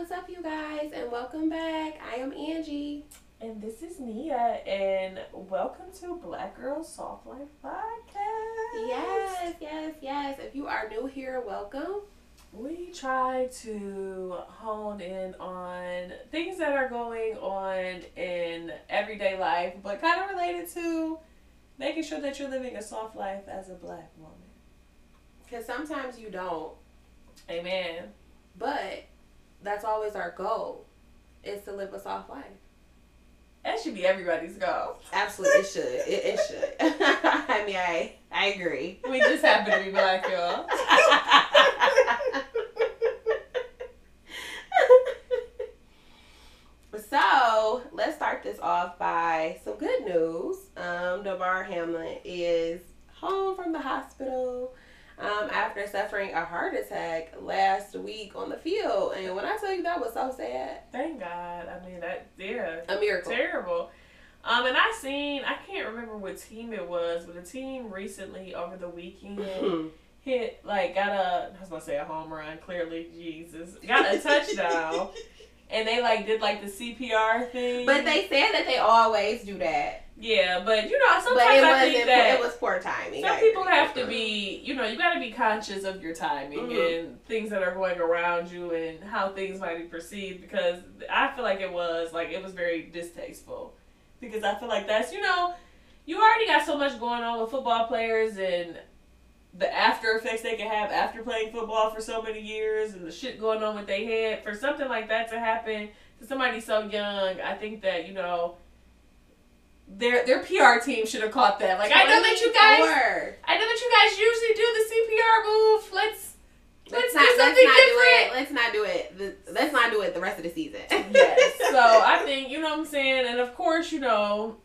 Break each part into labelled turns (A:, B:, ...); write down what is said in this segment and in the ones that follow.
A: what's up, you guys, and welcome back. I am Angie.
B: And this is Nia, and welcome to Black Girl Soft Life Podcast.
A: Yes, yes, yes. If you are new here, welcome.
B: We try to hone in on things that are going on in everyday life, but kind of related to making sure that you're living a soft life as a black woman.
A: Because sometimes you don't,
B: Amen.
A: but that's always our goal, is to live a soft life.
B: That should be everybody's goal.
A: Absolutely, it should. It, it should. I mean, I, I agree.
B: We just happen to be black, y'all.
A: so let's start this off by some good news. Um, Damar Hamlin is home from the hospital um, after suffering a heart attack last week on the field. And when I tell you that was so sad,
B: Thank God. I mean, that, yeah.
A: a miracle.
B: terrible. Um, and I seen I can't remember what team it was, but a team recently over the weekend hit like got a I was gonna say a home run. Clearly, Jesus got a touchdown, and they like did like the CPR thing.
A: but they said that they always do that.
B: yeah, but you know sometimes
A: But it
B: I think that
A: It was poor timing.
B: some
A: I
B: people
A: agree.
B: have to be you know you got to be conscious of your timing
A: Mhm.
B: and things that are going around you and how things might be perceived because i feel like it was like it was very distasteful because i feel like that's you know you already got so much going on with football players and the after effects they can have after playing football for so many years and the shit going on with their head for something like that to happen to somebody so young i think that you know their their PR team should have caught that. Like I know that you guys I know that you guys usually do the CPR move. Let's
A: Let's
B: let's,
A: not,
B: do
A: let's
B: something
A: not
B: different.
A: do it. Let's not do it. The, let's not do it the rest of the season.
B: yes. So I think you know what I'm saying, and of course you know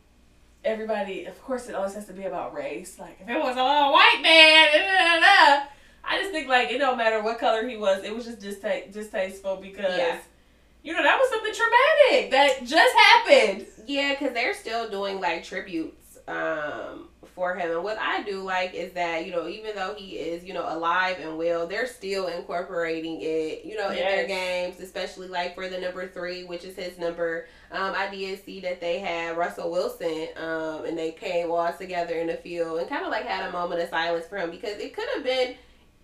B: everybody. Of course it always has to be about race. Like if it was a little white man, da, da, da, I just think like it don't matter what color he was. It was just dista- distasteful because.
A: Yeah.
B: You know that was something traumatic that just happened.
A: Yeah, because they're still doing like tributes um, for him. And what I do like is that, you know, even though he is, you know, alive and well, they're still incorporating it, you know, in their games, especially like for the number three, which is his number. Um, I did see that they had Russell Wilson um, and they came all together in the field and kind of like had a moment of silence for him because it could have been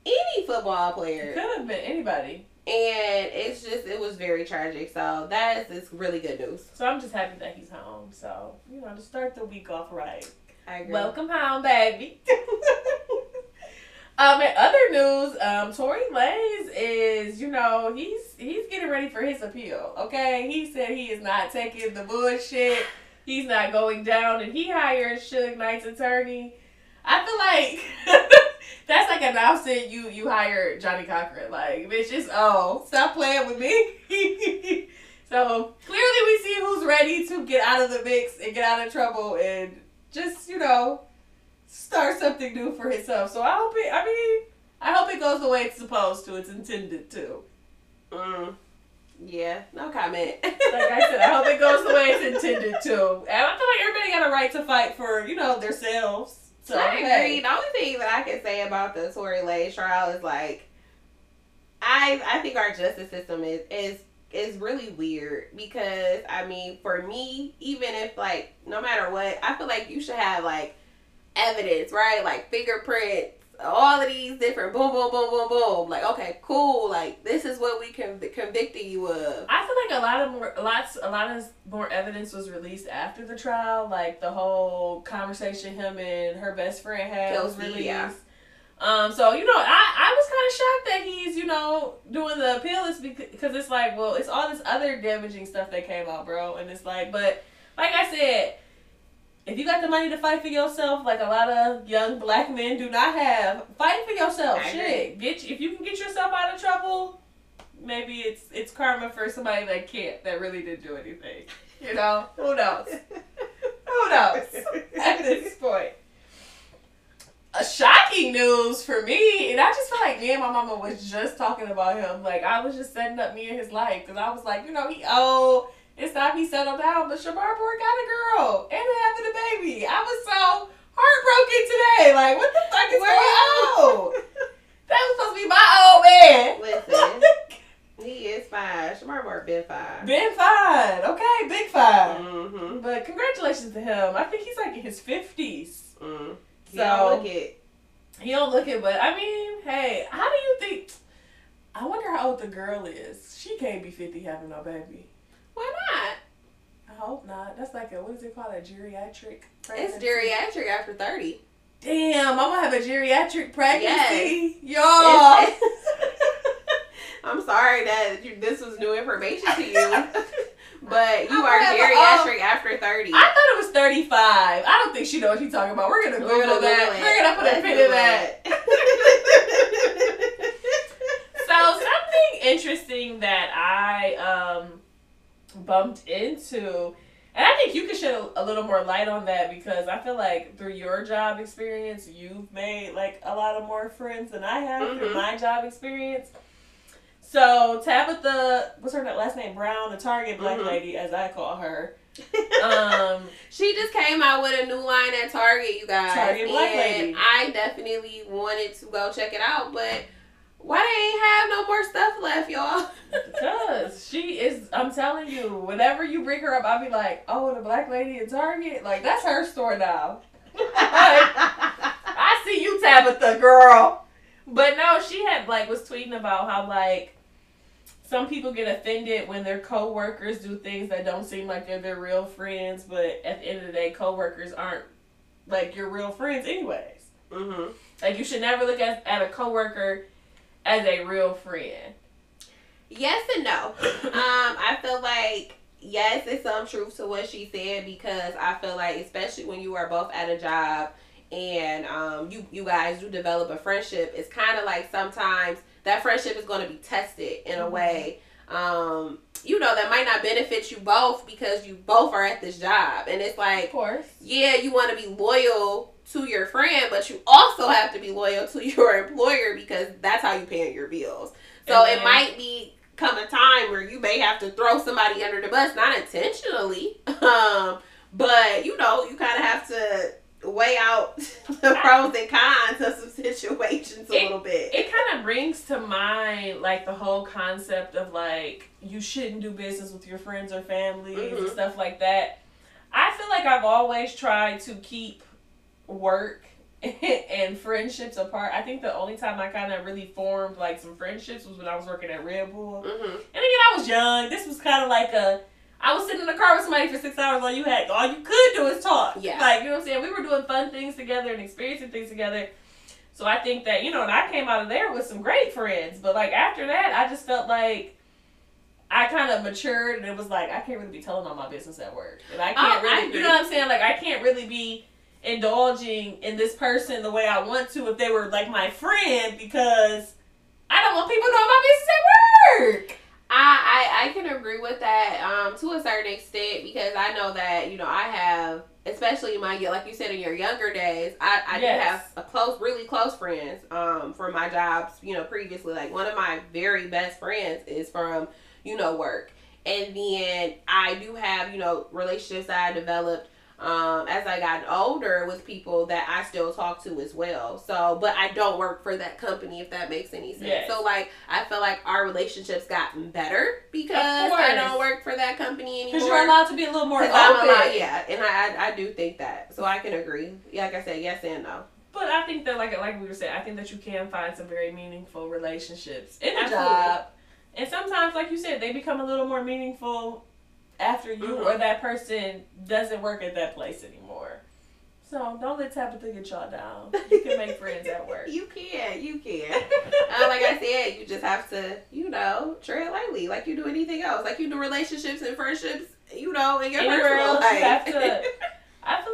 A: any football player.
B: It could have been anybody.
A: And it's just, it was very tragic. So that is it's really good news.
B: So I'm just happy that he's home. So you know to start the week off right. Welcome home, baby. um, in other news, um, Tory Lanez is, you know, he's he's getting ready for his appeal. Okay, he said he is not taking the bullshit. He's not going down, and he hired Suge Knight's attorney. I feel like that's like announcing you you hired Johnnie Cochran. Like, bitch, just oh, stop playing with me. so clearly, we see who's ready to get out of the mix and get out of trouble and just you know start something new for himself. So I hope it. I mean, I hope it goes the way it's supposed to. It's intended to.
A: Mm. Yeah, no comment.
B: Like I said, I hope it goes the way it's intended to. And I feel like everybody got a right to fight for you know themselves. So
A: I agree.
B: hey.
A: The only thing that I can say about the Tory Lanez trial is like, I I think our justice system is is is really weird because I mean, for me, even if like no matter what, I feel like you should have like evidence, right? Like fingerprints, all of these different boom, boom, boom, boom, boom. Like, okay, cool. Like this is what we can convicted you of.
B: I feel like a lot of more, lots, a lot of more evidence was released after the trial. Like the whole conversation him and her best friend had was
A: Kelsey,
B: released.
A: yeah.
B: Um, so you know, I, I was kind of shocked that he's you know doing the appeal is because it's like, well, it's all this other damaging stuff that came out, bro, and it's like, but like I said, if you got the money to fight for yourself, like a lot of young black men do not have, fight for yourself.
A: I
B: Shit, get if you can get yourself out of trouble, maybe it's it's karma for somebody that can't, that really didn't do anything. You know, who knows? Who knows? At this point. A news for me, and I just feel like me and my mama was just talking about him. Like I was just setting up me and his life because I was like, you know, he old. It's time he settled down, but Shemar Moore got a girl and having a baby. I was so heartbroken today. Like, what the fuck is
A: Where
B: going on? That was supposed to be my old man.
A: Listen. He is fine. Shemar Moore been fine.
B: Been fine. Okay, big fine.
A: Mm-hmm.
B: But congratulations to him. I think he's like in his fifties.
A: Mm.
B: So
A: So look at
B: he don't look it, but I mean, hey, how do you think? I wonder how old the girl is. She can't be fifty having no baby.
A: why not?
B: I hope not. That's like a what is it called? A geriatric.
A: It's geriatric after thirty.
B: Damn, I'm gonna have a geriatric pregnancy. Yo.
A: It's- I'm sorry that you, this was new information to you, but you
B: I'm
A: are
B: a-
A: geriatric after thirty.
B: I thought it was 35. I don't think she knows what she's talking about. We're gonna Google
A: We're gonna
B: that.
A: Google.
B: We're gonna put a
A: Let's
B: pin in that. So something interesting that I um bumped into, and I think you could shed a, a little more light on that because I feel like through your job experience, you've made like a lot of more friends than I have through
A: Mhm.
B: my job experience. So Tabitha, what's her last name? Brown, the Target black
A: Mhm.
B: lady, as I call her. Um,
A: She just came out with a new line at Target, you guys.
B: Target Black
A: and
B: Lady.
A: I definitely wanted to go check it out, but why they ain't have no more stuff left, y'all?
B: Because she is, I'm telling you, whenever you bring her up, I'll be like, oh, the black lady at Target? Like, that's her store now. I see you, Tabitha, girl. But no, she had, like, was tweeting about how, like, some people get offended when their coworkers do things that don't seem like they're their real friends, but at the end of the day, coworkers aren't, like, your real friends anyways.
A: hmm
B: Like, you should never look at, at a coworker as a real friend.
A: Yes and no. um, I feel like yes, it's some truth to what she said because I feel like especially when you are both at a job and um, you you guys do develop a friendship, it's kind of like sometimes that friendship is going to be tested in a
B: Mhm.
A: way. Um, you know that might not benefit you both because you both are at this job, and it's like
B: Of course.
A: yeah, you want to be loyal to your friend, but you also have to be loyal to your employer because that's how you pay your bills. So
B: And
A: it might be come a time where you may have to throw somebody under the bus, not intentionally, um, but you know, you kind of have to weigh out the pros and cons of some situations a
B: It-
A: little bit.
B: it kind of brings to mind like the whole concept of like you shouldn't do business with your friends or families and
A: Mhm.
B: stuff like that. I feel like I've always tried to keep work and friendships apart. I think the only time I kind of really formed like some friendships was when I was working at Red Bull.
A: hmm
B: And again, I was young. This was kind of like a. I was sitting in the car with somebody for six hours. All you had, all you could do is talk.
A: Yeah.
B: Like you know what I'm saying. We were doing fun things together and experiencing things together. So I think that you know, and I came out of there with some great friends. But like after that, I just felt like I kind of matured, and it was like I can't really be telling all my business at work, and I can't
A: Oh, I
B: really.
A: agree.
B: you know what I'm saying? Like I can't really be indulging in this person the way I want to if they were like my friend because I don't want people knowing my business at work.
A: I, I I can agree with that um to a certain extent because I know that you know I have especially in my like you said in your younger days I I
B: Yes.
A: do have a close really close friends um from my jobs you know previously like one of my very best friends is from you know work and then I do have you know relationships that I developed um, as I got older with people that I still talk to as well. So, but I don't work for that company if that makes any sense.
B: Yes.
A: So, like, I feel like our relationships gotten better because I don't work for that company anymore.
B: Because you're allowed to be a little more open.
A: Allowed, yeah, and I, I I do think that, so I can agree. Yeah, like I said, yes and no.
B: But I think that, like like we were saying, I think that you can find some very meaningful relationships in
A: Absolutely.
B: job, and sometimes, like you said, they become a little more meaningful after you
A: Mhm.
B: or that person doesn't work at that place anymore. So don't let Tabitha get y'all down. You can make friends at work.
A: You can, you can. uh, like I said, you just have to, you know, tread lightly, like you do anything else, like you do relationships and friendships, you know, in your
B: Anywhere
A: personal
B: else,
A: life.
B: you have to.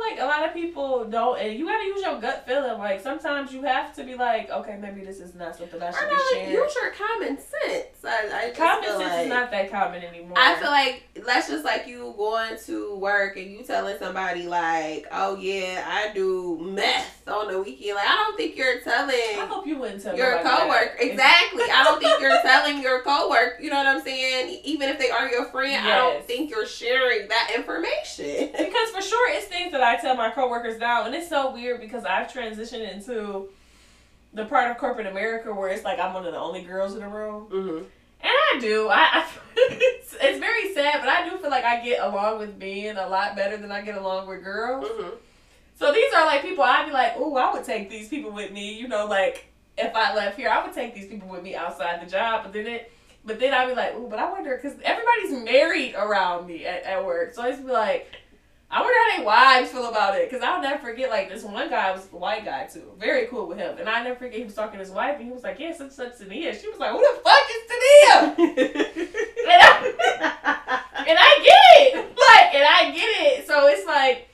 B: I like a lot of people don't, and you gotta use your gut feeling. Like sometimes you have to be like, okay, maybe this is not something I should
A: or
B: be sharing.
A: use your common sense. I, I
B: Common sense
A: like,
B: is not that common anymore.
A: I feel like that's just like you going to work and you telling somebody like, "Oh yeah, I do meth on the weekend." Like, I don't think you're telling.
B: I hope you wouldn't tell
A: your coworker exactly. I don't think you're telling your coworker. You know what I'm saying? Even if they are your friend, I don't think you're sharing that information.
B: Because for sure, it's things that I tell my coworkers now, and it's so weird because I've transitioned into the part of corporate America where it's like I'm one of the only girls in the room,
A: hmm
B: and I do. I, I it's very sad, but I do feel like I get along with men a lot better than I get along with girls.
A: Mhm.
B: So these are like people I'd be like, oh, I would take these people with me. You know, like if I left here, I would take these people with me outside the job. But then it, but then I'd be like, oh, but I wonder because everybody's married around me at, at work, so I just be like. I wonder how their wives feel about it, cause I'll never forget. Like this one guy was a white guy too, very cool with him, and I never forget he was talking to his wife, and he was like, "Yeah, such such Tania." She was like, "Who the fuck is Tania?" and, I, and I get it, like, and I get it. So it's like,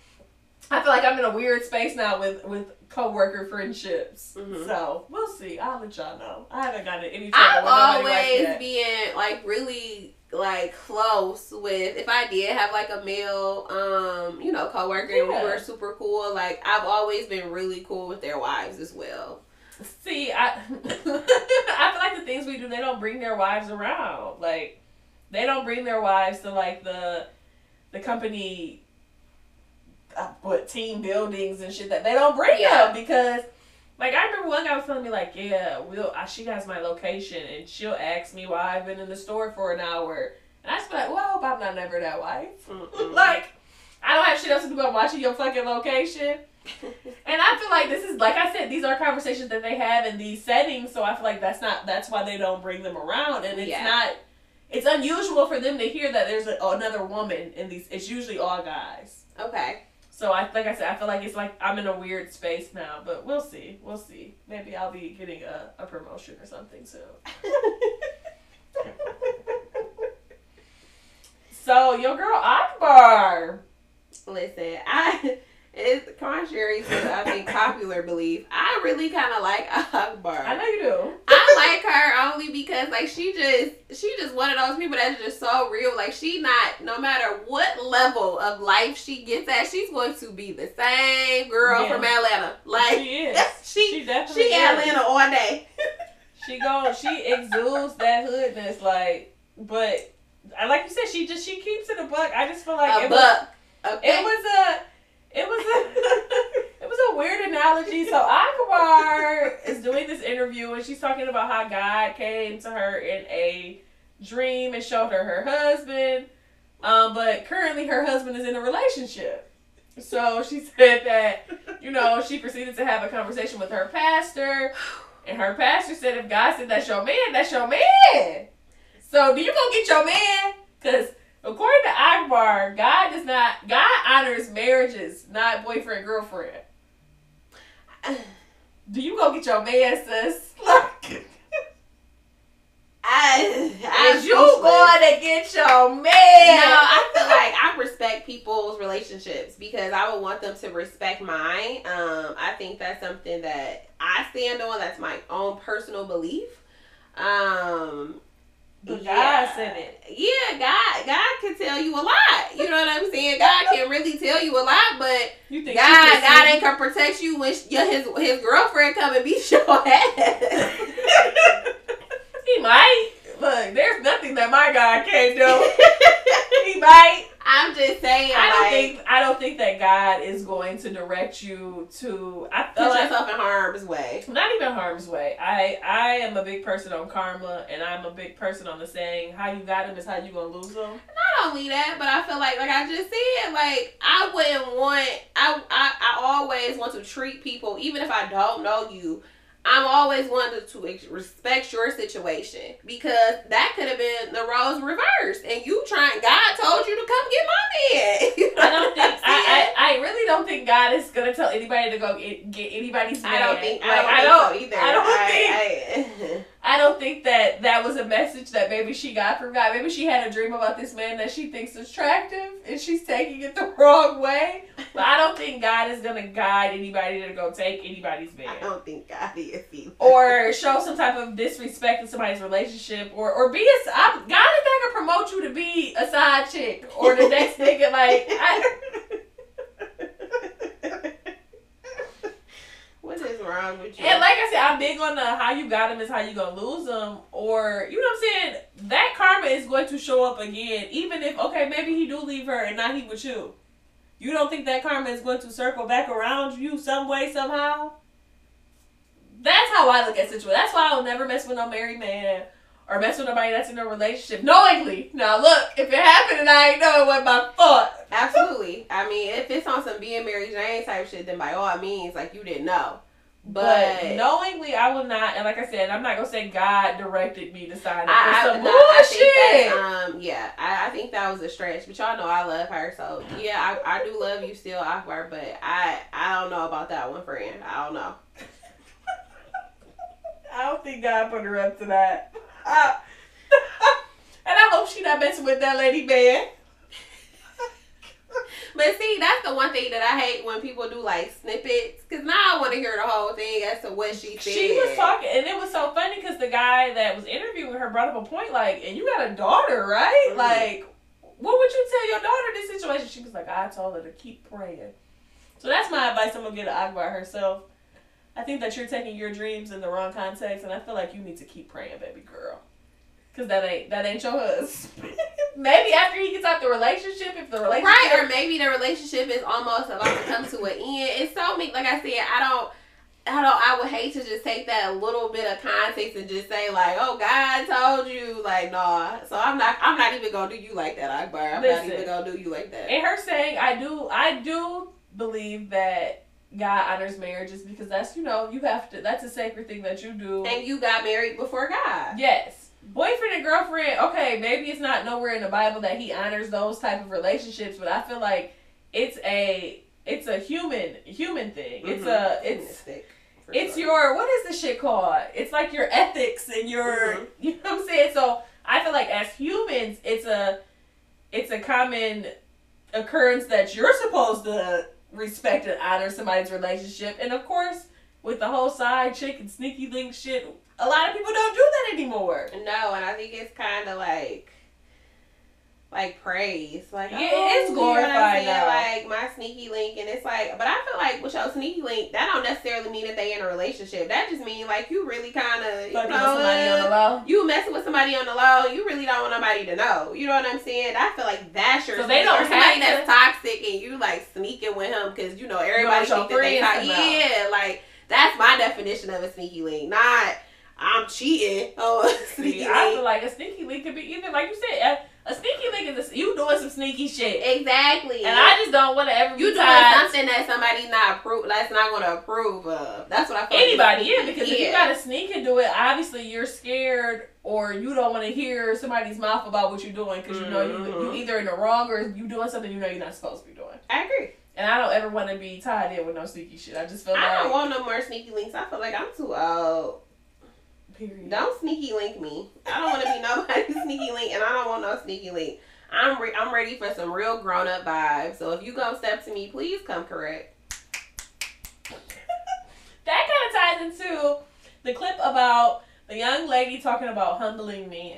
B: I feel like I'm in a weird space now with with coworker friendships.
A: Mhm.
B: So we'll see. I'll let y'all know. I haven't gotten any with nobody like
A: always
B: that.
A: like really like close with if I did have like a male um you know coworker and we were super cool like I've always been really cool with their wives as well.
B: See, I I feel like the things we do, they don't bring their wives around. Like, they don't bring their wives to like the the company, what team buildings and shit that they don't bring
A: Yeah.
B: them because. Like I remember one guy was telling me like, yeah, we'll. Uh, she has my location and she'll ask me why I've been in the store for an hour, and I just be like, well, I hope I'm not never that wife. Like, I don't have shit else to do but watching your fucking location. And I feel like this is like I said, these are conversations that they have in these settings, so I feel like that's not that's why they don't bring them around, and it's
A: Yeah.
B: not. It's unusual for them to hear that there's a, another woman in these. It's usually all guys.
A: okay.
B: So I like I said, I feel like it's like I'm in a weird space now, but we'll see. We'll see. Maybe I'll be getting a, a promotion or something soon. So your girl Akbar.
A: Listen, I it's contrary to I think popular belief. I really kind of like Akbar.
B: I know you do.
A: I like her only because like she just she just one of those people that's just so real. Like she not no matter what level of life she gets at, she's going to be the same girl
B: Yeah.
A: from Atlanta. Like
B: she is.
A: she
B: She definitely
A: she
B: is.
A: Atlanta all day.
B: She go. She exudes that hoodness, like. But I like you said, she just she keeps it a buck. I just feel like
A: a
B: it was,
A: buck. Okay.
B: it was a, it was a, it was a weird analogy. So Akbar is doing this interview and she's talking about how God came to her in a dream and showed her her husband. Um, but currently her husband is in a relationship. So she said that you know, she proceeded to have a conversation with her pastor, and her pastor said, if God said that's your man, that's your man. So do you go get your man? Because according to Akbar, God does not, God honors marriages, not boyfriend, girlfriend. Do you go get your man, sis? Like,
A: I, I
B: is you going to get your man?
A: No, I feel like I respect people's relationships because I would want them to respect mine. Um, I think that's something that I stand on. That's my own personal belief. Um,
B: But God said it.
A: Yeah, God, God can tell you a lot. You know what I'm saying? God can really tell you a lot, but
B: You think
A: God,
B: she can
A: God ain't gonna protect you when sh- your his his girlfriend come and beat your ass.
B: he might. Look, there's nothing that my God can't do. he might.
A: I'm just saying,
B: I don't
A: like,
B: think I don't think that God is going to direct you to. I feel
A: put
B: like
A: yourself in harm's way.
B: not even harm's way. I I am a big person on karma, and I'm a big person on the saying, "How you got them is how you gonna lose them."
A: Not only that, but I feel like, like I just said, like I wouldn't want. I I, I always want to treat people, even if I don't know you. I'm always wanting to respect your situation because that could have been the roles reversed, and you trying. God told you to come get my man. You know
B: I don't think I. I I really don't think God is gonna tell anybody to go get, get anybody's man.
A: I don't think.
B: Like,
A: I don't, so either.
B: I don't
A: I,
B: think. I don't think that that was a message that maybe she got from God. Maybe she had a dream about this man that she thinks is attractive and she's taking it the wrong way. But I don't think God is gonna guide anybody to go take anybody's man.
A: I don't think God is either.
B: Or show some type of disrespect in somebody's relationship, or or be a I'm, God is not gonna promote you to be a side chick or the next nigga. Like I,
A: what is wrong with you?
B: And like I said, I'm big on the how you got him is how you gonna lose them, or you know what I'm saying. That karma is going to show up again, even if okay, maybe he do leave her and not he with you. You don't think that karma is going to circle back around you some way somehow? That's how I look at situation. That's why I'll never mess with no married man or mess with nobody that's in a relationship knowingly. Now look, if it happened and I ain't know it was my fault.
A: Absolutely. I mean, if it's on some being Mary Jane type shit, then by all means, like you didn't know.
B: But,
A: But,
B: knowingly, I will not. And like I said, I'm not gonna say God directed me to sign up
A: I,
B: for
A: I,
B: some
A: no, I
B: bullshit.
A: think that's, um, yeah, I, I think that was a stretch. But y'all know I love her, so yeah, I, I do love you still, Akbar. But I, I don't know about that one, friend. I don't know.
B: I don't think God put her up to that. Uh, and I hope she not messing with that lady man.
A: But see, that's the one thing that I hate when people do like snippets, because now I want to hear the whole thing as to what she said.
B: She was talking, and it was so funny because the guy that was interviewing her brought up a point like, and you got a daughter, right?
A: Mhm.
B: Like, what would you tell your daughter in this situation? She was like, I told her to keep praying. So that's my advice. I'm gonna get to Akbar herself. I think that you're taking your dreams in the wrong context, and I feel like you need to keep praying, baby girl. Cause that ain't that ain't your husband. Maybe after he gets out the relationship, if the relationship
A: Right, or maybe the relationship is almost about to come to an end. It's so me, like I said, I don't, I don't, I would hate to just take that little bit of context and just say like, oh, God told you, like, nah. So I'm not, I'm not even gonna do you like that, Akbar. I'm not even gonna do you like that.
B: And her saying, I do, I do believe that God honors marriages because that's, you know, you have to, that's a sacred thing that you do.
A: And you got married before God.
B: Yes. Boyfriend and girlfriend, okay, maybe it's not nowhere in the Bible that he honors those type of relationships, but I feel like it's a, it's a human, human thing. It's a, it's, it's
A: sure.
B: your, what is the shit called? It's like your ethics and your,
A: Mhm.
B: you know what I'm saying? So I feel like as humans, it's a, it's a common occurrence that you're supposed to respect and honor somebody's relationship. And of course, with the whole side chick and sneaky link shit, a lot of people don't do that anymore.
A: No, and I think it's kind of like, like praise, like
B: Yeah,
A: oh,
B: it is
A: you know
B: glorified.
A: Like my sneaky link, and it's like, but I feel like with your sneaky link, that don't necessarily mean that they in a relationship. That just mean like you really kind of, you know,
B: somebody on the low.
A: you messing with somebody on the low. You really don't want nobody to know. You know what I'm saying? I feel like that's your.
B: So they don't
A: somebody that's toxic, and you like sneaking with him because you know everybody think
B: your
A: that they toxic. Yeah, like that's my definition of a sneaky link. Not I'm cheating. Oh, sneaky
B: See, I feel like a sneaky link could be either, like you said, a, a sneaky link is a, you doing some sneaky shit.
A: Exactly.
B: And I just don't want to ever
A: you doing
B: tied
A: something that somebody's not approve that's not gonna approve of. That's what I feel.
B: anybody,
A: it's
B: yeah, because if you gotta sneak and do it, obviously you're scared or you don't want to hear somebody's mouth about what you're doing because you know you you
A: Mhm.
B: either in the wrong or you doing something you know you're not supposed to be doing.
A: I agree.
B: And I don't ever want to be tied in with no sneaky shit. I just feel like
A: I don't want no more sneaky links. I feel like I'm too old.
B: Period.
A: Don't sneaky link me. I don't want to be nobody's sneaky link, and I don't want no sneaky link. I'm re- I'm ready for some real grown up vibes. So if you gonna step to me, please come correct.
B: that kind of ties into the clip about the young lady talking about humbling men.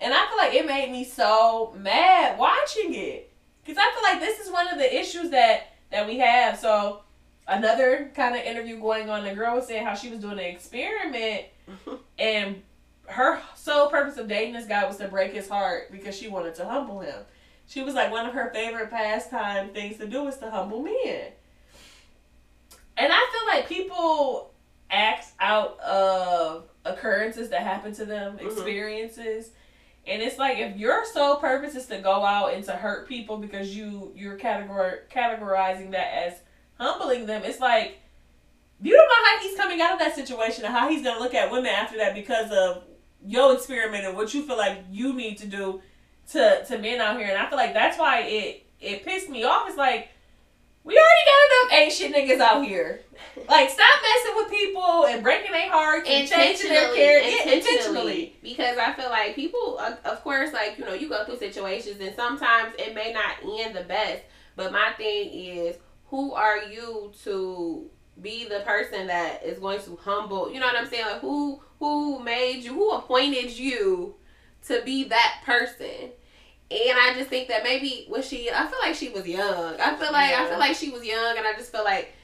B: And I feel like it made me so mad watching it. Because I feel like this is one of the issues that, that we have. So, another kind of interview going on, the girl was saying how she was doing an experiment and her sole purpose of dating this guy was to break his heart because she wanted to humble him. She was like, one of her favorite pastime things to do is to humble men. And I feel like people act out of occurrences that happen to them,
A: Mhm.
B: experiences. And it's like if your sole purpose is to go out and to hurt people because you you're categor- categorizing that as humbling them, it's like you don't know how he's coming out of that situation and how he's gonna look at women after that because of your experiment and what you feel like you need to do to to men out here. And I feel like that's why it it pissed me off. It's like we already got enough shit niggas out here. Like stop messing with people and breaking their hearts and changing their character
A: intentionally,
B: intentionally.
A: because I feel like people, of course, like you know, you go through situations, and sometimes it may not end the best. But my thing is, who are you to be the person that is going to humble? You know what I'm saying? Like who who made you? Who appointed you to be that person? And I just think that maybe was she? I feel like she was young. I feel like I feel like she was young, and I just feel like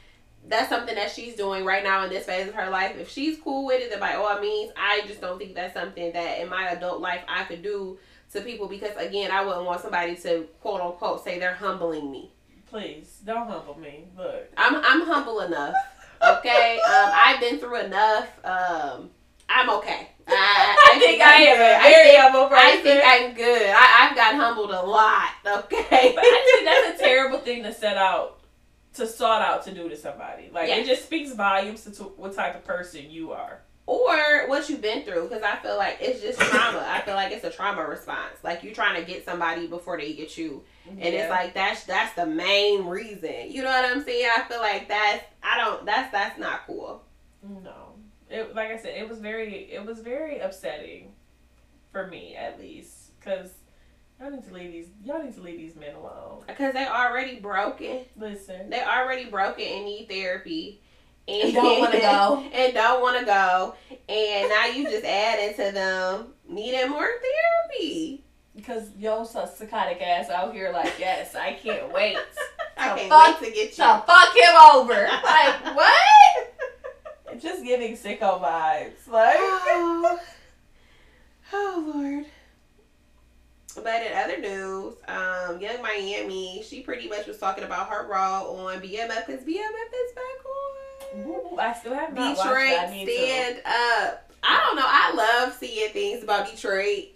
A: that's something that she's doing right now in this phase of her life. If she's cool with it, then by all means, I just don't think that's something that in my adult life I could do to people because again, I wouldn't want somebody to quote unquote say they're humbling me.
B: Please don't humble me. Look.
A: I'm I'm humble enough. Okay, um, I've been through enough. Um, I'm okay. I,
B: I think I am a
A: I
B: very
A: think-
B: humble person.
A: I think I'm good. I, I've got humbled a lot. Okay.
B: But I think that's a terrible thing to set out, to sought out to do to somebody. Like
A: Yes.
B: it just speaks volumes to, to what type of person you are.
A: Or what you've been through because i feel like it's just trauma. I feel like it's a trauma response. Like you're trying to get somebody before they get you. And it's like that's that's the main reason. You know what i'm saying? I feel like that's i don't that's that's not cool.
B: No, it like I said, it was very, it was very upsetting, for me at least, because y'all need to leave these, y'all need to leave these men alone.
A: because they already broken.
B: Listen,
A: they already broken and need therapy and,
B: don't wanna go.
A: and don't want to go and now you just adding to them needing more therapy
B: because yo, so psychotic ass out here, like yes, I can't wait
A: i can't
B: fuck-
A: wait to get you
B: to fuck him over. Like what? Just giving sicko vibes. Like
A: oh, oh Lord. But in other news, um, Yung Miami, she pretty much was talking about her role on BMF because BMF is back on.
B: I still have not watched
A: Detroit,
B: that. I need to.
A: stand up. I don't know. I love seeing things about Detroit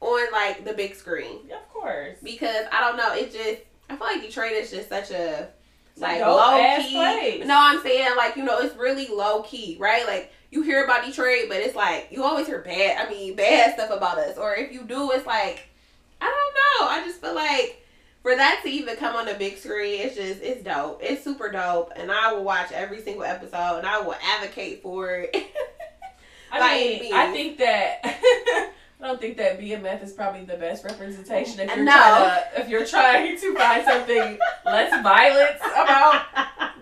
A: on like the big screen
B: of course.
A: because I don't know. It just I feel like Detroit is just such a like
B: dope
A: low key.
B: place.
A: No, I'm saying like you know it's really low key, right? Like you hear about Detroit, but it's like you always hear bad. I mean, bad stuff about us, or if you do, it's like I don't know. I just feel like for that to even come on the big screen, it's just it's dope. It's super dope, and I will watch every single episode, and I will advocate for it.
B: I mean. I think that I don't think that BMF is probably the best representation if you're
A: No.
B: trying to if you're trying to find something less violence about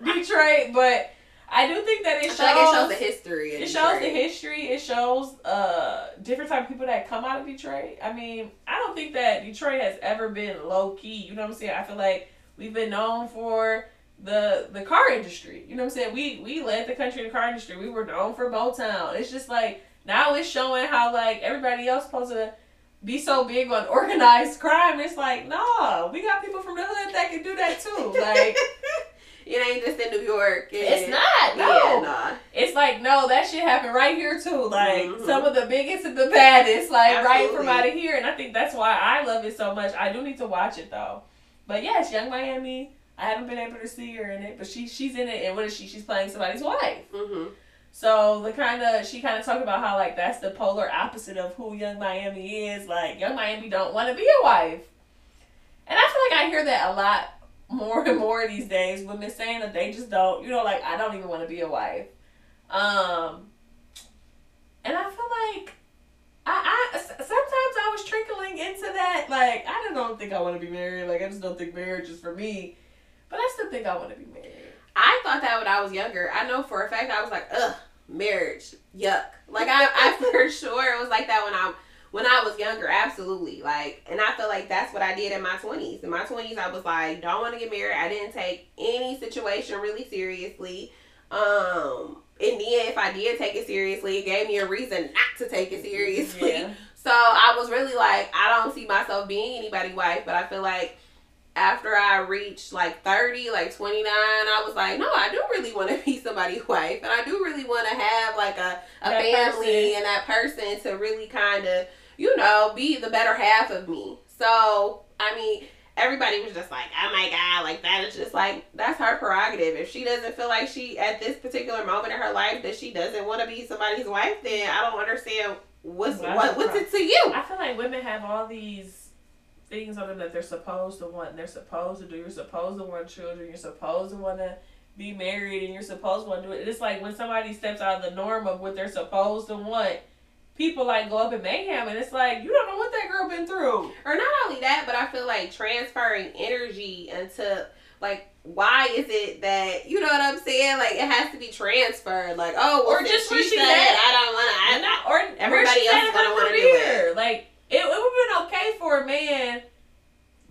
B: Detroit, but I do think that it
A: I
B: shows
A: like it shows the history.
B: It shows the history. It shows uh different type of people that come out of Detroit. I mean, I don't think that Detroit has ever been low key. You know what I'm saying? I feel like we've been known for the the car industry. You know what I'm saying? We we led the country in the car industry. We were known for Motown. It's just like now it's showing how like everybody else supposed to be so big on organized crime. It's like, no, we got people from the hood that can do that too. Like
A: it ain't just in New York.
B: it's not. No.
A: Yeah, nah.
B: It's like no, that shit happened right here too. Like
A: Mhm.
B: some of the biggest and the baddest, like right from out of here. And I think that's why I love it so much. I do need to watch it though. But yes, Yung Miami. I haven't been able to see her in it, but she she's in it. And what is she? She's playing somebody's wife.
A: hmm
B: So the kind of she kind of talked about how like that's the polar opposite of who Yung Miami is. Like Yung Miami don't want to be a wife, and I feel like I hear that a lot more and more these days. Women saying that they just don't, you know, like I don't even want to be a wife. Um, and I feel like I, I sometimes I was trickling into that. Like I don't- don't think I want to be married. Like I just don't think marriage is for me. But I still think I want to be married.
A: I thought that when I was younger. I know for a fact I was like, ugh, marriage, yuck. Like I, I for sure it was like that when I when I was younger, absolutely. Like, and I feel like that's what I did in my twenties. In my twenties, I was like, don't want to get married. I didn't take any situation really seriously. Um, and then if I did take it seriously, it gave me a reason not to take it seriously.
B: Yeah.
A: So I was really like, I don't see myself being anybody's wife, but I feel like after I reached like 30, like 29, I was like, no, I do really want to be somebody's wife. And I do really want to have like a, a
B: That
A: family
B: person.
A: and that person to really kind of, you know, be the better half of me. So, I mean, everybody was just like, oh my God, like that is just like, that's her prerogative. If she doesn't feel like she, at this particular moment in her life, that she doesn't want to be somebody's wife, then I don't understand what's, what, what's it to you.
B: I feel like women have all these things on them that they're supposed to want and they're supposed to do. You're supposed to want children. You're supposed to want to be married and you're supposed to want to do it. It's like when somebody steps out of the norm of what they're supposed to want, people like go up in mayhem and it's like, you don't know what that girl been through.
A: or not only that, but I feel like transferring energy into like why is it that you know what I'm saying? Like it has to be transferred. Like oh, well,
B: Or just
A: she
B: where she's
A: said
B: at.
A: I don't want to.
B: And not, or
A: Everybody else is gonna wanna do
B: career. Like it, it would have been okay for a man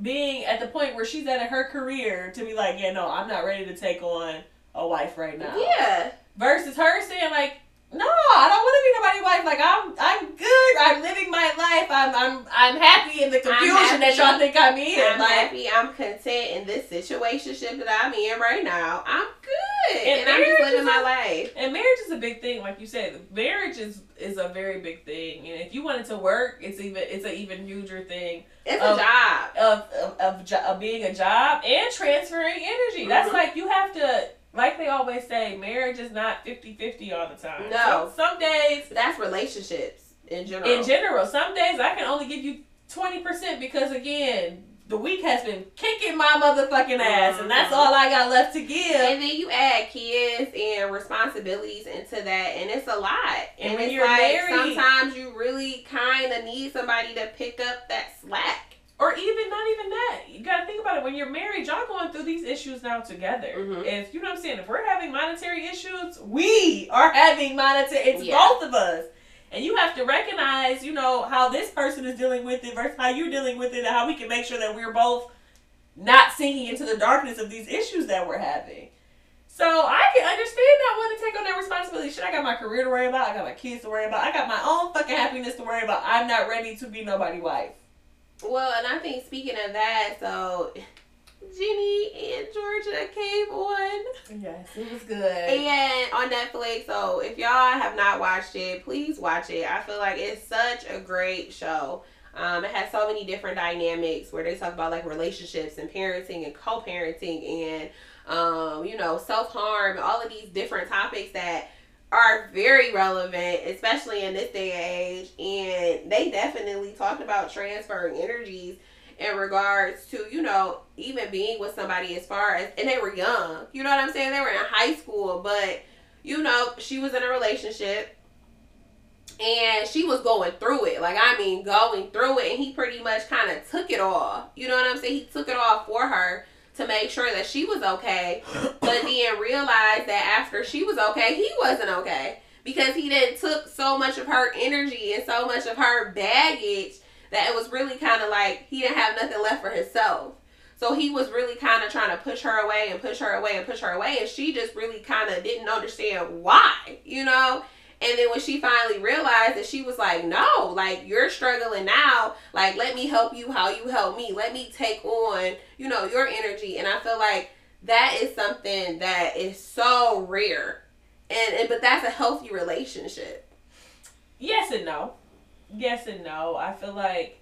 B: being at the point where she's at in her career to be like, yeah, no, I'm not ready to take on a wife right now.
A: Yeah,
B: Versus her saying like, No, I don't want to be nobody's wife. Like I'm, I'm good. I'm living my life. I'm, I'm, I'm happy in the confusion that y'all think I'm in.
A: I'm
B: like,
A: happy. I'm content in this situationship that I'm in right now. I'm good,
B: And
A: and, I'm just living
B: is
A: my
B: a-
A: life.
B: And marriage is a big thing, like you said. Marriage is is a very big thing, and if you want it to work, it's even it's an even huger thing
A: It's
B: Um,
A: a job.
B: of of, of, of being a job and transferring energy. That's
A: Mhm.
B: like you have to, like they always say, marriage is not 50-50 all the time.
A: No.
B: some, some days
A: That's relationships in general.
B: in general, some days I can only give you twenty percent because again. The week has been kicking my motherfucking ass, and that's
A: Mhm.
B: all I got left to give.
A: and then you add kids and responsibilities into that, and it's a lot.
B: And
A: And,
B: when
A: it's
B: you're
A: like
B: married-
A: sometimes you really kind of need somebody to pick up that slack.
B: Or even not even that. You gotta think about it. When you're married, y'all going through these issues now together.
A: Mhm.
B: If you know what I'm saying, if we're having monetary issues, we are having monetary. It's
A: Yeah.
B: both of us, and you have to recognize, you know, how this person is dealing with it versus how you're dealing with it, and how we can make sure that we're both not sinking into the darkness of these issues that we're having. So I can understand not wanting to take on that responsibility. Shit, I got my career to worry about. I got my kids to worry about. I got my own fucking happiness to worry about. I'm not ready to be nobody's wife.
A: Well, and I think speaking of that, so Ginny and Georgia came on.
B: Yes, it was good.
A: And on Netflix, so if y'all have not watched it, please watch it. I feel like it's such a great show. Um, it has so many different dynamics where they talk about like relationships and parenting and co-parenting and um, you know self-harm and all of these different topics that are very relevant, especially in this day and age. And they definitely talked about transferring energies in regards to, you know, even being with somebody as far as, and they were young. You know what I'm saying? They were in high school, but, you know, she was in a relationship and she was going through it. Like, I mean, going through it. And he pretty much kind of took it all. You know what I'm saying? He took it all for her to make sure that she was okay, but then realized that after she was okay, he wasn't okay because he then took so much of her energy and so much of her baggage that it was really kind of like he didn't have nothing left for himself. So he was really kind of trying to push her away and push her away and push her away, and she just really kind of didn't understand why, you know. And then when she finally realized that she was like, no, like you're struggling now. Like, let me help you how you help me. Let me take on, you know, your energy. And I feel like that is something that is so rare. And, and but that's a healthy relationship.
B: yes and no yes and no i feel like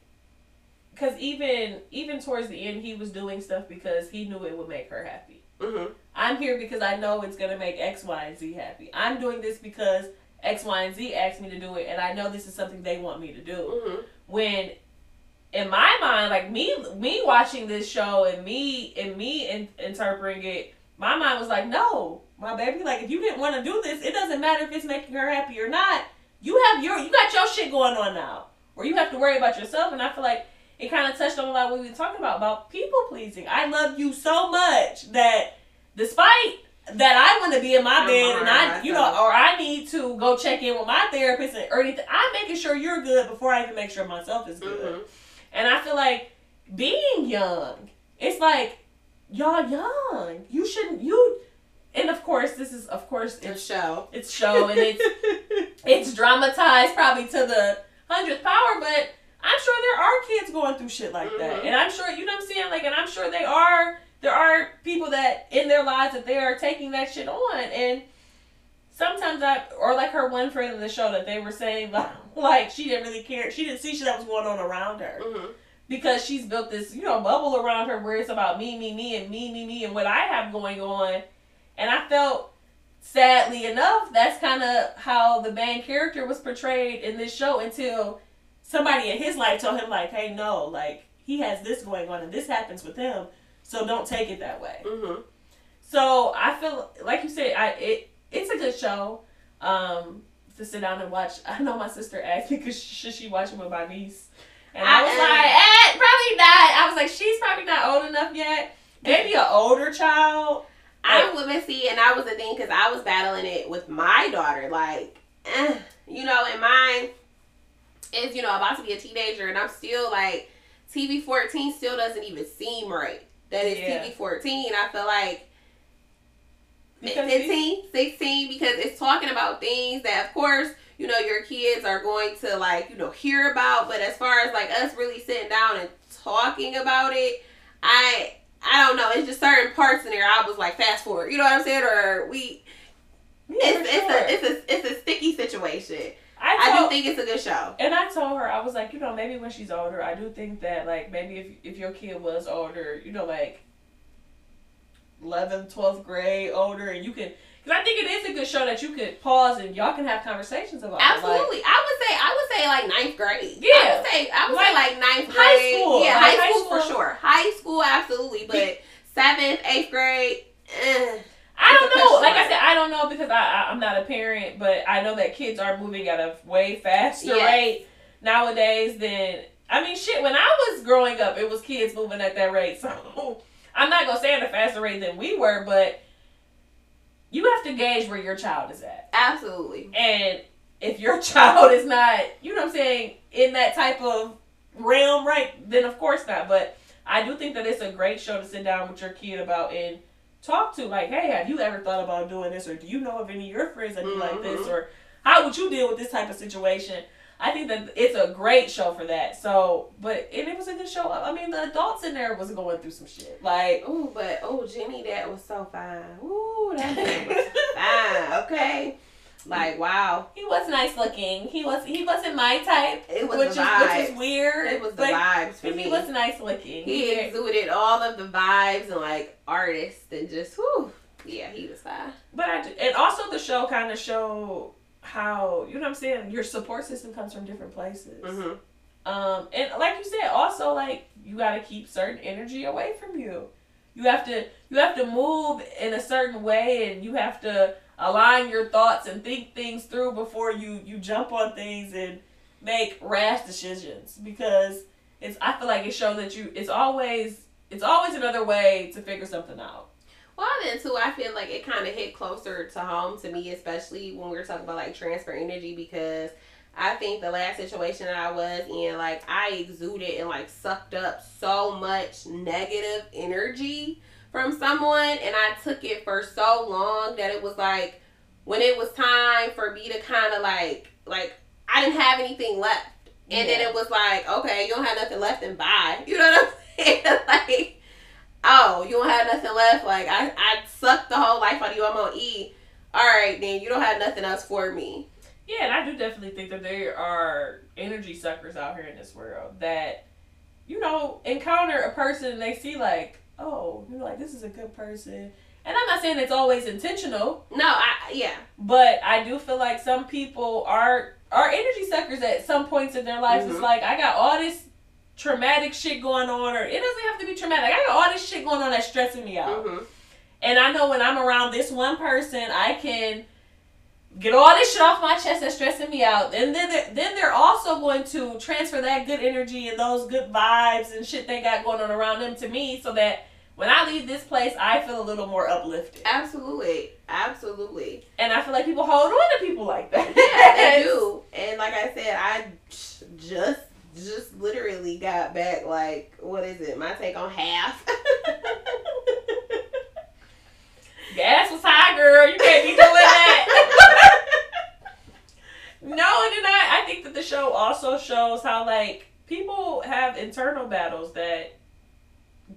B: because even even towards the end he was doing stuff because he knew it would make her happy
A: Mm-hmm.
B: i'm here because i know it's going to make x y and z happy i'm doing this because x y and z asked me to do it and i know this is something they want me to do.
A: Mm-hmm.
B: when in my mind like me me watching this show and me and me in, interpreting it my mind was like no my baby like if you didn't want to do this it doesn't matter if it's making her happy or not. You have your you got your shit going on now where you have to worry about yourself and i feel like it kind of touched on a lot what we were talking about about people pleasing. I love you so much that despite that I want to be in my bed and I, you know, or I need to go check in with my therapist and, or anything. I'm making sure you're good before I even make sure myself is good.
A: Mm-hmm.
B: And I feel like being young, it's like y'all young. You shouldn't you. And of course, this is of course it's
A: show.
B: it's show and it's it's dramatized probably to the hundredth power, but I'm sure there are kids going through shit like that,
A: Mhm.
B: and I'm sure you know what I'm saying. Like, and I'm sure they are. There are people that in their lives that they are taking that shit on, and sometimes I or like her one friend in the show that they were saying like, like she didn't really care. She didn't see shit that was going on around her
A: mm-hmm.
B: because she's built this, you know, bubble around her where it's about me, me, me, and me, me, me, and what I have going on. And I felt, sadly enough, that's kind of how the main character was portrayed in this show until somebody in his life told him, like, hey, no, like, he has this going on and this happens with him, so don't take it that way.
A: Mm-hmm.
B: So I feel like you said, I it it's a good show. Um, to sit down and watch. I know my sister asked me because should she watch it with my niece, and I,
A: I
B: was
A: am-
B: like, eh, probably not. I was like, she's probably not old enough yet. Maybe an older child.
A: I'm women see, and I was the thing because I was battling it with my daughter. Like, eh, you know, and mine is, you know, about to be a teenager, and I'm still like, TV 14 still doesn't even seem right. That it's
B: Yeah.
A: TV 14. I feel like
B: Because these-
A: 15, 16, because it's talking about things that, of course, you know, your kids are going to like, you know, hear about. But as far as like us really sitting down and talking about it, I I don't know. It's just certain parts in there. I was like, fast forward. You know what I'm saying? Or we,
B: Yeah,
A: it's it's
B: sure.
A: a it's a it's a sticky situation.
B: I,
A: I do
B: told-
A: think it's a good show.
B: And I told her, I was like, you know, maybe when she's older, I do think that, like, maybe if if your kid was older, you know, like 11th, 12th grade, older, and you can, because I think it is a good show that you could pause and y'all can have conversations about. it, like-
A: Absolutely. I would say I would say like ninth grade.
B: Yeah, I
A: would say I would
B: Like,
A: say like ninth
B: high school.
A: Yeah,
B: Like,
A: high,
B: high
A: school, for sure. High school absolutely, but seventh, eighth grade, eh.
B: I don't know. Like I said, I don't know because I, I I'm not a parent, but I know that kids are moving at a way faster
A: Yes.
B: rate nowadays than I mean, shit. When I was growing up, it was kids moving at that rate. So I'm not gonna say at a faster rate than we were, but you have to gauge where your child is at,
A: absolutely.
B: and if your child is not, you know what I'm saying, in that type of realm, right? Then of course not. But I do think that it's a great show to sit down with your kid about and talk to. Like, hey, have you ever thought about doing this, or do you know of any of your friends that do like this,
A: Mhm.
B: or how would you deal with this type of situation? I think that it's a great show for that. So, but and it was a good show. I mean, the adults in there was going through some shit. Like,
A: Ooh, but oh, Ginny, that was so fine. Ooh, that was fine. Okay, like wow,
B: he was nice looking. He was he wasn't my type,
A: it was
B: which is which is weird.
A: It was the vibes for me.
B: He was nice looking.
A: he exuded all of the vibes and like artist and just whew. Yeah, he was fine.
B: But I do, and also the show kind of show how you know what I'm saying. Your support system comes from different places.
A: Mm-hmm.
B: Um, and like you said, also like you got to keep certain energy away from you. You have to you have to move in a certain way, and you have to align your thoughts and think things through before you you jump on things and make rash decisions. Because it's I feel like it shows that you it's always it's always another way to figure something out.
A: Well, then too, I feel like it kind of hit closer to home to me, especially when we were talking about like transfer energy, because I think the last situation that I was in, like I exuded and like sucked up so much negative energy from someone, and I took it for so long that it was like when it was time for me to kind of like like I didn't have anything left, and then it was like okay, you don't have nothing left, and bye. You know what I'm saying? like oh, you don't have nothing left. Like I, I sucked the whole life out of you. I'm gonna eat. All right, then you don't have nothing else for me.
B: Yeah, and I do definitely think that there are energy suckers out here in this world that, you know, encounter a person and they see like, oh, you know, like this is a good person. And I'm not saying it's always intentional,
A: No, I yeah,
B: but I do feel like some people are are energy suckers at some points in their lives. It's
A: Mhm.
B: like I got all this traumatic shit going on, or it doesn't have to be traumatic. I got all this shit going on that's stressing me out.
A: hmm
B: And I know when I'm around this one person, I can get all this shit off my chest that's stressing me out. And then they're, then they're also going to transfer that good energy and those good vibes and shit they got going on around them to me so that when I leave this place, I feel a little more uplifted.
A: absolutely, absolutely.
B: And I feel like people hold on to people like that.
A: Yeah, they do. And like I said, I just just literally got back like what is it? My take on half.
B: Gas was high, girl. You can't be doing that. no, and then I, I think that the show also shows how like people have internal battles that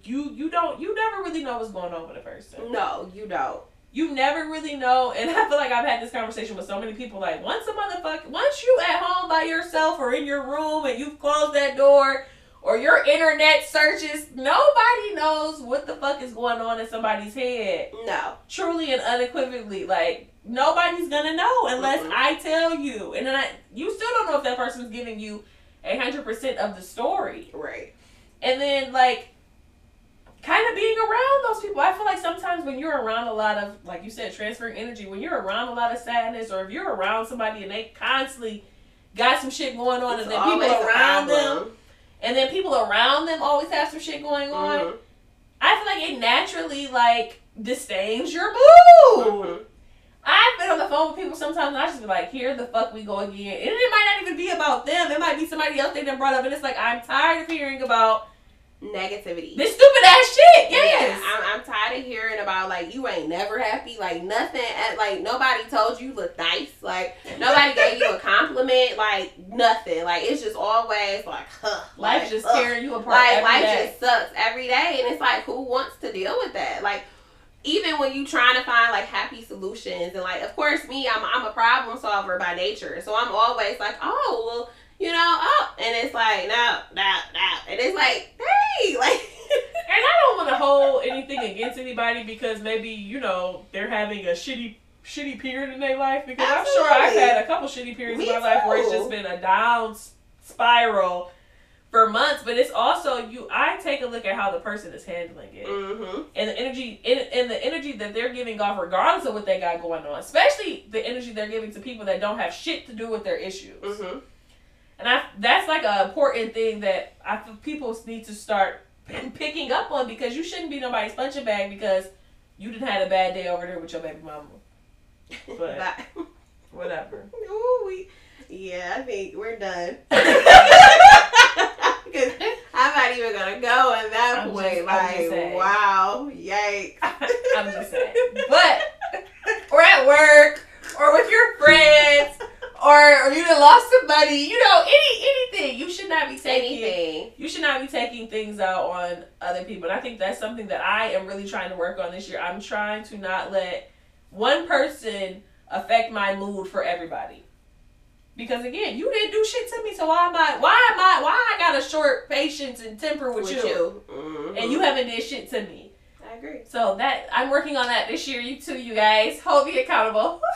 B: you you don't you never really know what's going on with a person.
A: no, you don't.
B: You never really know, and I feel like I've had this conversation with so many people. Like once a motherfucker, once you at home by yourself or in your room and you've closed that door, or your internet searches, nobody knows what the fuck is going on in somebody's head
A: No.
B: truly and unequivocally like nobody's gonna know unless
A: Mhm.
B: I tell you, and then I, you still don't know if that person's giving you a hundred percent of the story.
A: Right.
B: And then like kind of being around those people, I feel like sometimes when you're around a lot of like you said transferring energy, when you're around a lot of sadness, or if you're around somebody and they constantly got some shit going on,
A: It's
B: and then people around them, and then people around them always have some shit going on.
A: Mhm.
B: I feel like it naturally like disdains your mood.
A: Mhm.
B: I've been on the phone with people sometimes and I just be like, here the fuck we go again. And it might not even be about them. It might be somebody else they done brought up and it's like I'm tired of hearing about
A: negativity.
B: This stupid ass shit. Yes.
A: Yeah, I'm, I'm tired of hearing about like you ain't never happy, like nothing. At, like nobody told you look nice, like nobody gave you a compliment, like nothing. Like it's just always like, huh,
B: Life
A: like,
B: just
A: ugh.
B: tearing you apart.
A: Like
B: every
A: life
B: day.
A: just sucks every day, and it's like who wants to deal with that? Like even when you trying to find like happy solutions, and like of course me, I'm I'm a problem solver by nature, so I'm always like, oh well, you know, oh, and it's like no, no, no, and it's like, hey, like.
B: And I don't want to hold anything against anybody because maybe you know they're having a shitty shitty period in their life because I'm sure I've had a couple shitty periods
A: Me
B: in my life where it's just been a down spiral for months. But it's also you. I take a look at how the person is handling it
A: Mm-hmm.
B: and the energy and, and the energy that they're giving off, regardless of what they got going on. Especially the energy they're giving to people that don't have shit to do with their issues.
A: Mm-hmm.
B: And I that's like an important thing that I feel people need to start picking up on because you shouldn't be nobody's punching bag because you didn't had a bad day over there with your baby mama. But- Whatever.
A: Ooh, we, yeah, I think we're done. I'm not even gonna go in that
B: I'm
A: point.
B: just- I'm
A: like,
B: just saying.
A: wow, yikes.
B: I'm just saying. But or at work or with your friends or, or you done lost somebody, you know, any anything. You should not be taking
A: Anything.
B: you should not be taking things out on other people. And I think that's something that I am really trying to work on this year. I'm trying to not let one person affect my mood for everybody. Because again, you didn't do shit to me, so why am I why am I why I got a short patience and temper with, you,
A: Mhm.
B: and you haven't did shit to me.
A: I agree.
B: So that I'm working on that this year. You too, you guys. Hold me accountable.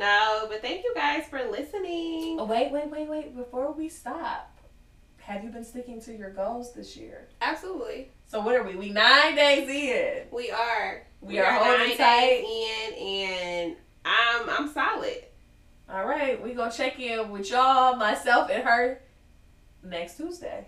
A: No, but thank you guys for listening.
B: Oh, wait, wait, wait, wait. Before we stop, have you been sticking to your goals this year?
A: Absolutely.
B: So what are we? We nine days in.
A: We are.
B: We are holding
A: nine
B: tight.
A: days in, and I'm I'm solid.
B: All right, we gonna check in with y'all, myself and her, next Tuesday.